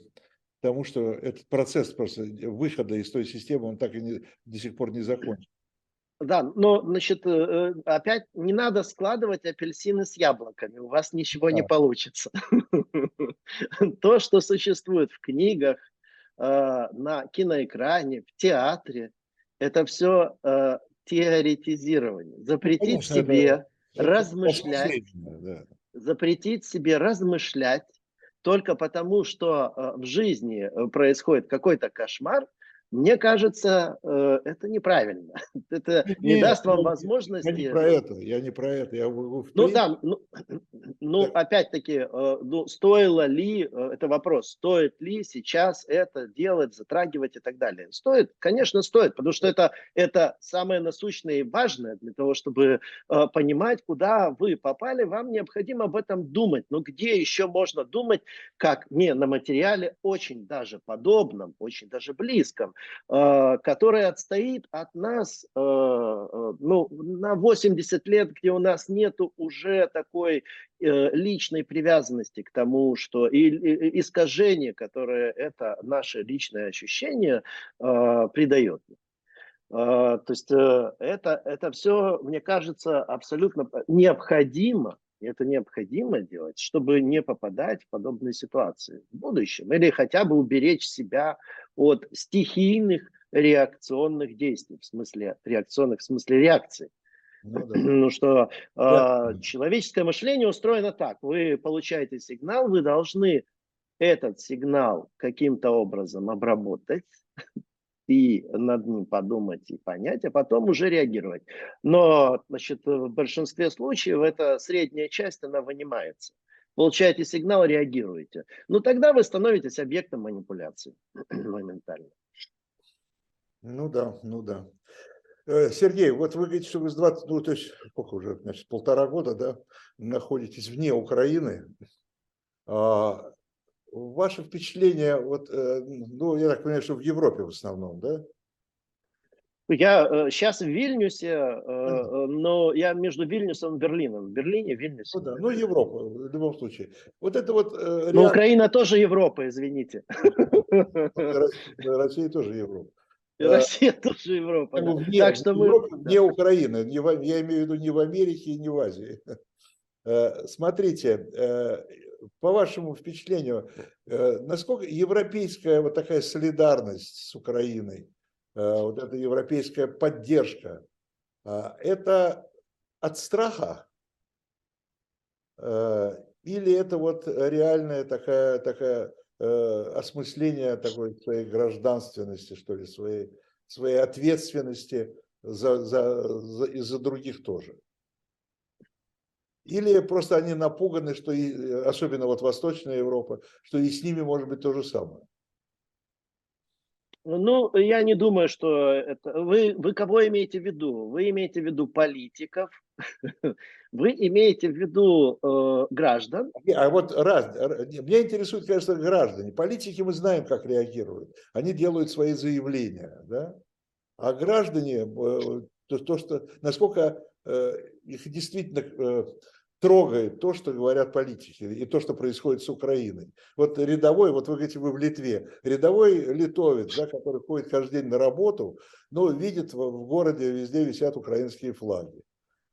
тому, что этот процесс просто выхода из той системы, он так и не, до сих пор не закончен. Да, но, значит, э, э, опять не надо складывать апельсины с яблоками, у вас ничего да. не получится. То, что существует в книгах, э, на киноэкране, в театре, это все теоретизирование. Запретить себе размышлять, запретить себе размышлять только потому, что в жизни происходит какой-то кошмар, мне кажется, э, это неправильно. Это Нет, не даст вам возможности... Я не про это, я не про это. Я ну да, ну, ну опять-таки, э, ну, стоило ли, э, это вопрос, стоит ли сейчас это делать, затрагивать и так далее. Стоит, конечно, стоит, потому что это, это самое насущное и важное для того, чтобы понимать, куда вы попали, вам необходимо об этом думать. Но где еще можно думать, как не на материале очень даже подобном, очень даже близком, Э, который отстоит от нас э, э, ну, на 80 лет, где у нас нету уже такой личной привязанности к тому, что и, искажение, которое это наше личное ощущение придает. То есть это, это все, мне кажется, абсолютно необходимо это необходимо делать, чтобы не попадать в подобные ситуации в будущем. Или хотя бы уберечь себя от стихийных реакционных действий, в смысле реакционных, в смысле реакции. Ну, да. ну что да. э, человеческое мышление устроено так. Вы получаете сигнал, вы должны этот сигнал каким-то образом обработать, и над ним подумать и понять, а потом уже реагировать. Но значит, в большинстве случаев эта средняя часть, она вынимается. Получаете сигнал, реагируете. Ну тогда вы становитесь объектом манипуляции моментально. Ну да, ну да. Э, Сергей, вот вы говорите, что вы с 20, ну то есть сколько уже, значит, полтора года, да, находитесь вне Украины. А, Ваше впечатление, вот, э, ну, я так понимаю, что в Европе в основном, да? Я сейчас э, в Вильнюсе, э, но я между Вильнюсом и Берлином. В Берлине, Вильнюсе. Ну да, ну Европа в любом случае. Вот это вот... Реально... Но Украина тоже Европа, извините. Россия тоже Европа. Россия тоже Европа. Да. Вне, так что мы... Не в, я имею в виду не в Америке и не в Азии. Смотрите, по вашему впечатлению, э, насколько европейская вот такая солидарность с Украиной, э, вот эта европейская поддержка, э, это от страха или это вот реальная такая, такая осмысление такой своей гражданственности, что ли, своей, своей ответственности за, за, за, и за других тоже? Или просто они напуганы, что и, особенно вот Восточная Европа, что и с ними может быть то же самое? Ну, я не думаю, что это... Вы, вы кого имеете в виду? Вы имеете в виду политиков? Вы имеете в виду э, граждан? А вот раз, меня интересует, конечно, граждане. Политики мы знаем, как реагируют. Они делают свои заявления, да? А граждане, э, то, то что, насколько э, их действительно э, трогает то, что говорят политики, и то, что происходит с Украиной. Вот рядовой, вот вы говорите, вы в Литве, рядовой литовец, да, который ходит каждый день на работу, но видит в городе везде висят украинские флаги.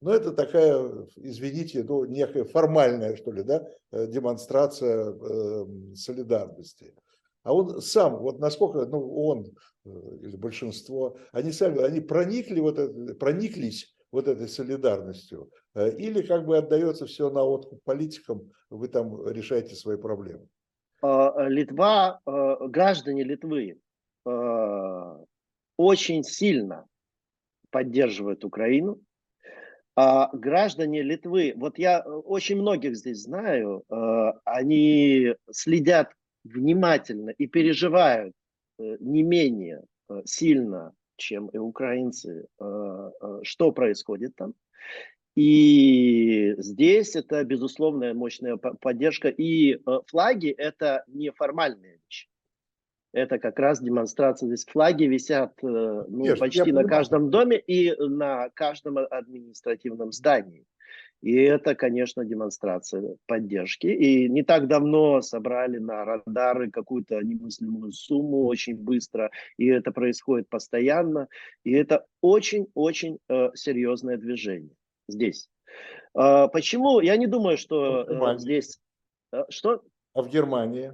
Но это такая, извините, ну, некая формальная, что ли, да, э, демонстрация э, солидарности. А он сам, вот насколько, ну, он э, или большинство, они сами, они проникли, вот прониклись вот этой солидарностью, э, или как бы отдается все на откуп политикам, вы там решаете свои проблемы? А, Литва, э, граждане Литвы э, очень сильно поддерживают Украину, а граждане Литвы, вот я очень многих здесь знаю, э, они следят внимательно и переживают э, не менее э, сильно, чем и украинцы, что происходит там. И здесь это безусловная мощная поддержка. И флаги это не формальная вещь это как раз демонстрация. Здесь флаги висят э, ну, Нет, почти на каждом доме и на каждом административном здании. И это, конечно, демонстрация поддержки. И не так давно собрали на радары какую-то немыслимую сумму очень быстро. И это происходит постоянно. И это очень-очень э, серьезное движение здесь. Э, почему? Я не думаю, что э, здесь... Э, что? А в Германии?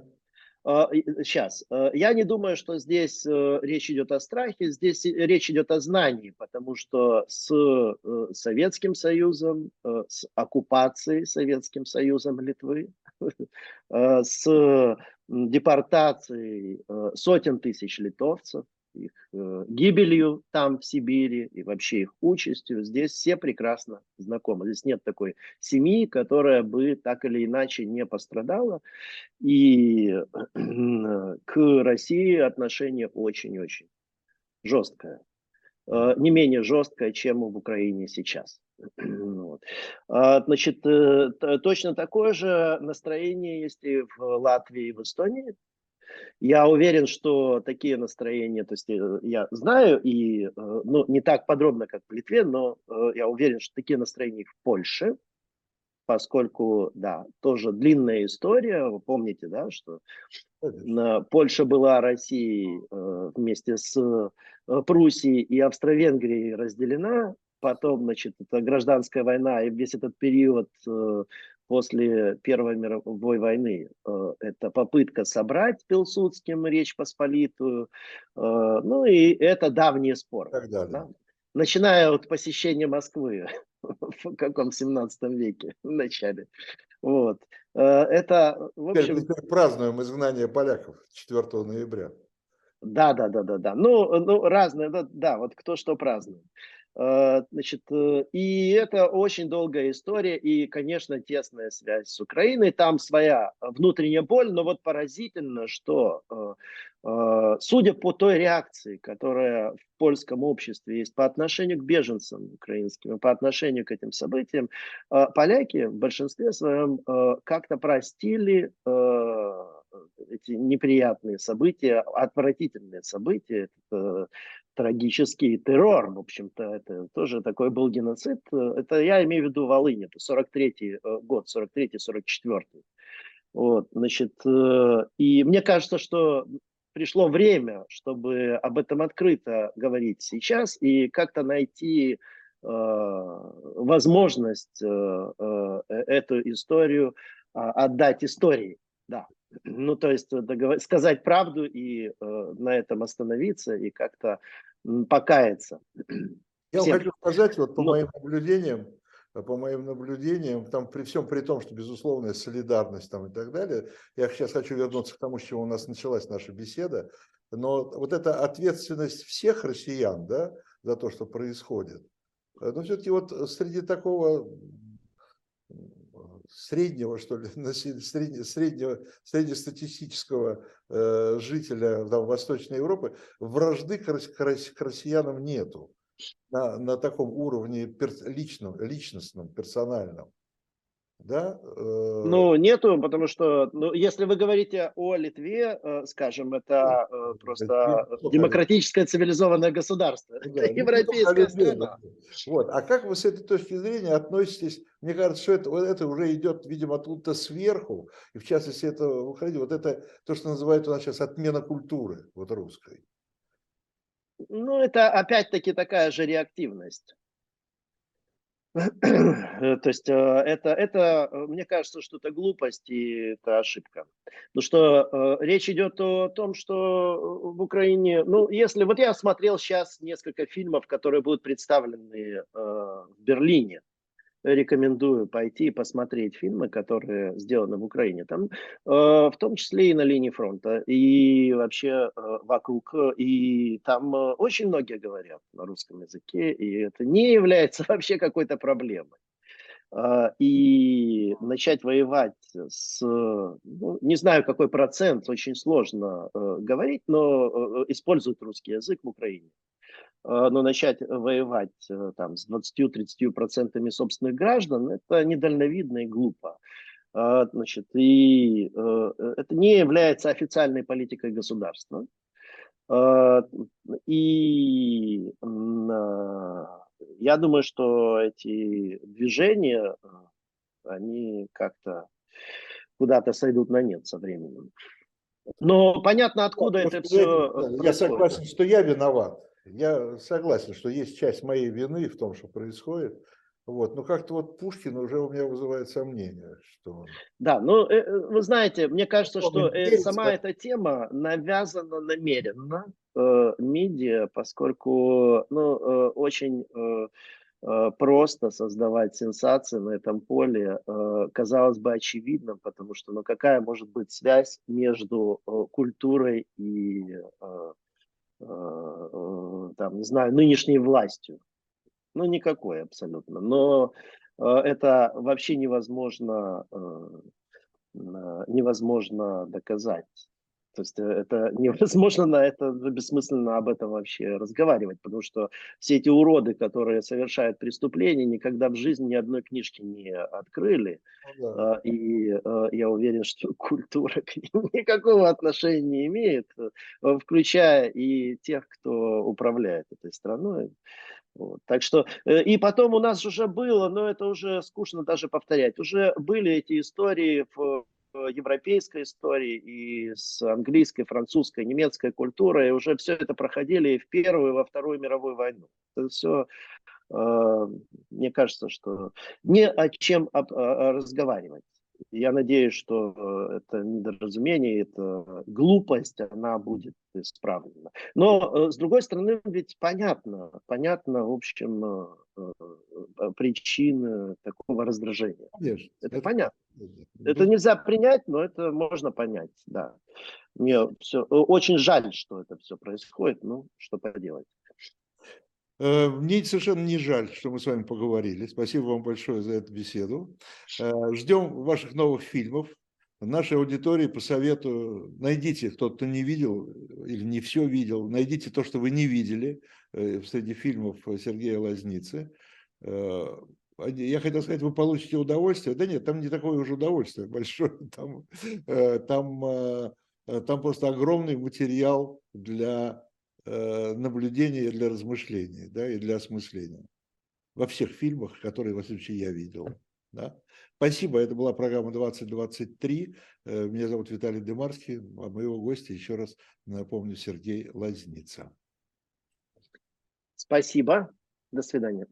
Сейчас. А, а, я не думаю, что здесь э, речь идет о страхе, здесь речь идет о знании, потому что с э, Советским Союзом, э, с оккупацией Советским Союзом Литвы, с депортацией сотен тысяч литовцев, их э, гибелью там, в Сибири, и вообще их участью, здесь все прекрасно знакомы. Здесь нет такой семьи, которая бы так или иначе не пострадала. И к России отношение очень-очень жесткое. Э, не менее жесткое, чем в Украине сейчас. Вот. А, значит, э, точно такое же настроение есть и в Латвии, и в Эстонии. Я уверен, что такие настроения, то есть э, я знаю, и, э, ну, не так подробно, как в Литве, но э, я уверен, что такие настроения в Польше, поскольку, да, тоже длинная история, вы помните, да, что Польша была Россией вместе с Пруссией и Австро-Венгрией разделена, потом, значит, это гражданская война, и весь этот период после Первой мировой войны. Э, это попытка собрать Пилсудским Речь Посполитую. Э, ну и это давние споры. Да? Начиная от посещения Москвы в каком 17 веке, в начале. Вот. Э, это, в общем... Теперь празднуем изгнание поляков 4 ноября. Да, да, да, да, да. Ну, ну разные, да, да, вот кто что празднует. Э, значит, э, и это очень долгая история и, конечно, тесная связь с Украиной. Там своя внутренняя боль, но вот поразительно, что э, судя по той реакции, которая в польском обществе есть по отношению к беженцам украинским, по отношению к этим событиям, поляки в большинстве своем как-то простили эти неприятные события, отвратительные события, трагический террор, в общем-то, это тоже такой был геноцид. Это я имею в виду Волынь, это 43-й э, год, 43-44. Вот, значит, э, и мне кажется, что пришло время, чтобы об этом открыто говорить сейчас и как-то найти э, возможность э, э, эту историю э, отдать истории. Да. Ну, то есть договор... сказать правду и э, на этом остановиться и как-то покаяться. Я Всем. хочу сказать, вот по Но... моим наблюдениям, по моим наблюдениям, там при всем при том, что безусловная солидарность там и так далее, я сейчас хочу вернуться к тому, с чего у нас началась наша беседа, но вот эта ответственность всех россиян, да, за то, что происходит, э, но все-таки вот среди такого среднего, что ли, среднего, среднего, среднестатистического э, жителя там, Восточной Европы вражды к, к, к россиянам нету на, на таком уровне пер, личном, личностном, персональном. Да? Э, ну, нету, потому что, ну, если вы говорите о Литве, э, скажем, это э, просто демократическое цивилизованное государство, да, это европейская страна. Вот. А как вы с этой точки зрения относитесь? Мне кажется, что это, это уже идет, видимо, оттуда сверху, и в частности, это вот это то, что называют у нас сейчас отмена культуры, вот русской. Ну, это опять-таки такая же реактивность. Э, то есть э, это, это, э, мне кажется, что это глупость и это ошибка. Ну что, речь идет о том, что в Украине, ну если, вот я смотрел сейчас несколько фильмов, которые будут представлены в Берлине, рекомендую пойти и посмотреть фильмы, которые сделаны в Украине. Там, э, в том числе и на линии фронта, и вообще э, вокруг. И там э, очень многие говорят на русском языке, и это не является вообще какой-то проблемой. Э, и начать воевать с, ну, не знаю какой процент, очень сложно э, говорить, но э, используют русский язык в Украине. Э, но начать воевать э, там, с 20-30 процентами собственных граждан, это недальновидно и глупо. Э, значит, и это не является официальной политикой государства. И я думаю, что эти движения, они как-то куда-то сойдут на нет со временем. Но понятно, откуда я, это все. Я согласен, что я виноват. Я согласен, что есть часть моей вины в том, что происходит. Вот. Но как-то вот Пушкин уже у меня вызывает сомнения, что он... Да, ну, э, э, вы знаете, мне кажется, что э, сама эта тема навязана намеренно э, медиа, поскольку ну, э, очень э, просто создавать сенсации на этом поле, казалось бы, очевидным, потому что ну, какая может быть связь между культурой и там, не знаю, нынешней властью. Ну, никакой абсолютно. Но э, это вообще невозможно, невозможно доказать. То есть это невозможно на это, бессмысленно об этом вообще разговаривать, потому что все эти уроды, которые совершают преступления, никогда в жизни ни одной книжки не открыли. Ну, да. И я уверен, что культура к ним никакого отношения не имеет, включая и тех, кто управляет этой страной. Вот. Так что, э, и потом у нас уже было, но это уже скучно даже повторять, уже были эти истории в европейской истории, и с английской, французской, немецкой культурой. Уже все это проходили и в Первую, и во Вторую мировую войну. Это все, э, мне кажется, что не о чем разговаривать. Я надеюсь, что э, это недоразумение, это глупость, она будет исправлена. Но, э, с другой стороны, ведь понятно, понятно, в общем, э, причины такого раздражения. Конечно. Это, это понятно. Это нельзя принять, но это можно понять, да. Мне все очень жаль, что это все происходит, ну, что поделать. Э, мне совершенно не жаль, что мы с вами поговорили. Спасибо вам большое за эту беседу. Э, ждем ваших новых фильмов. Нашей аудитории посоветую, найдите, тот, кто не видел или не все видел, найдите то, что вы не видели э, среди фильмов Сергея Лазницы. Я хотел сказать, вы получите удовольствие. Да нет, там не такое уже удовольствие большое. Там, там, там просто огромный материал для Э, наблюдения для размышления, да, и для осмысления. Во всех фильмах, которые, во всяком случае, я видел. Да. Спасибо, это была программа 2023. Э, меня зовут Виталий Демарский, а моего гостя, еще раз напомню, Сергей Лазница. Спасибо, до свидания.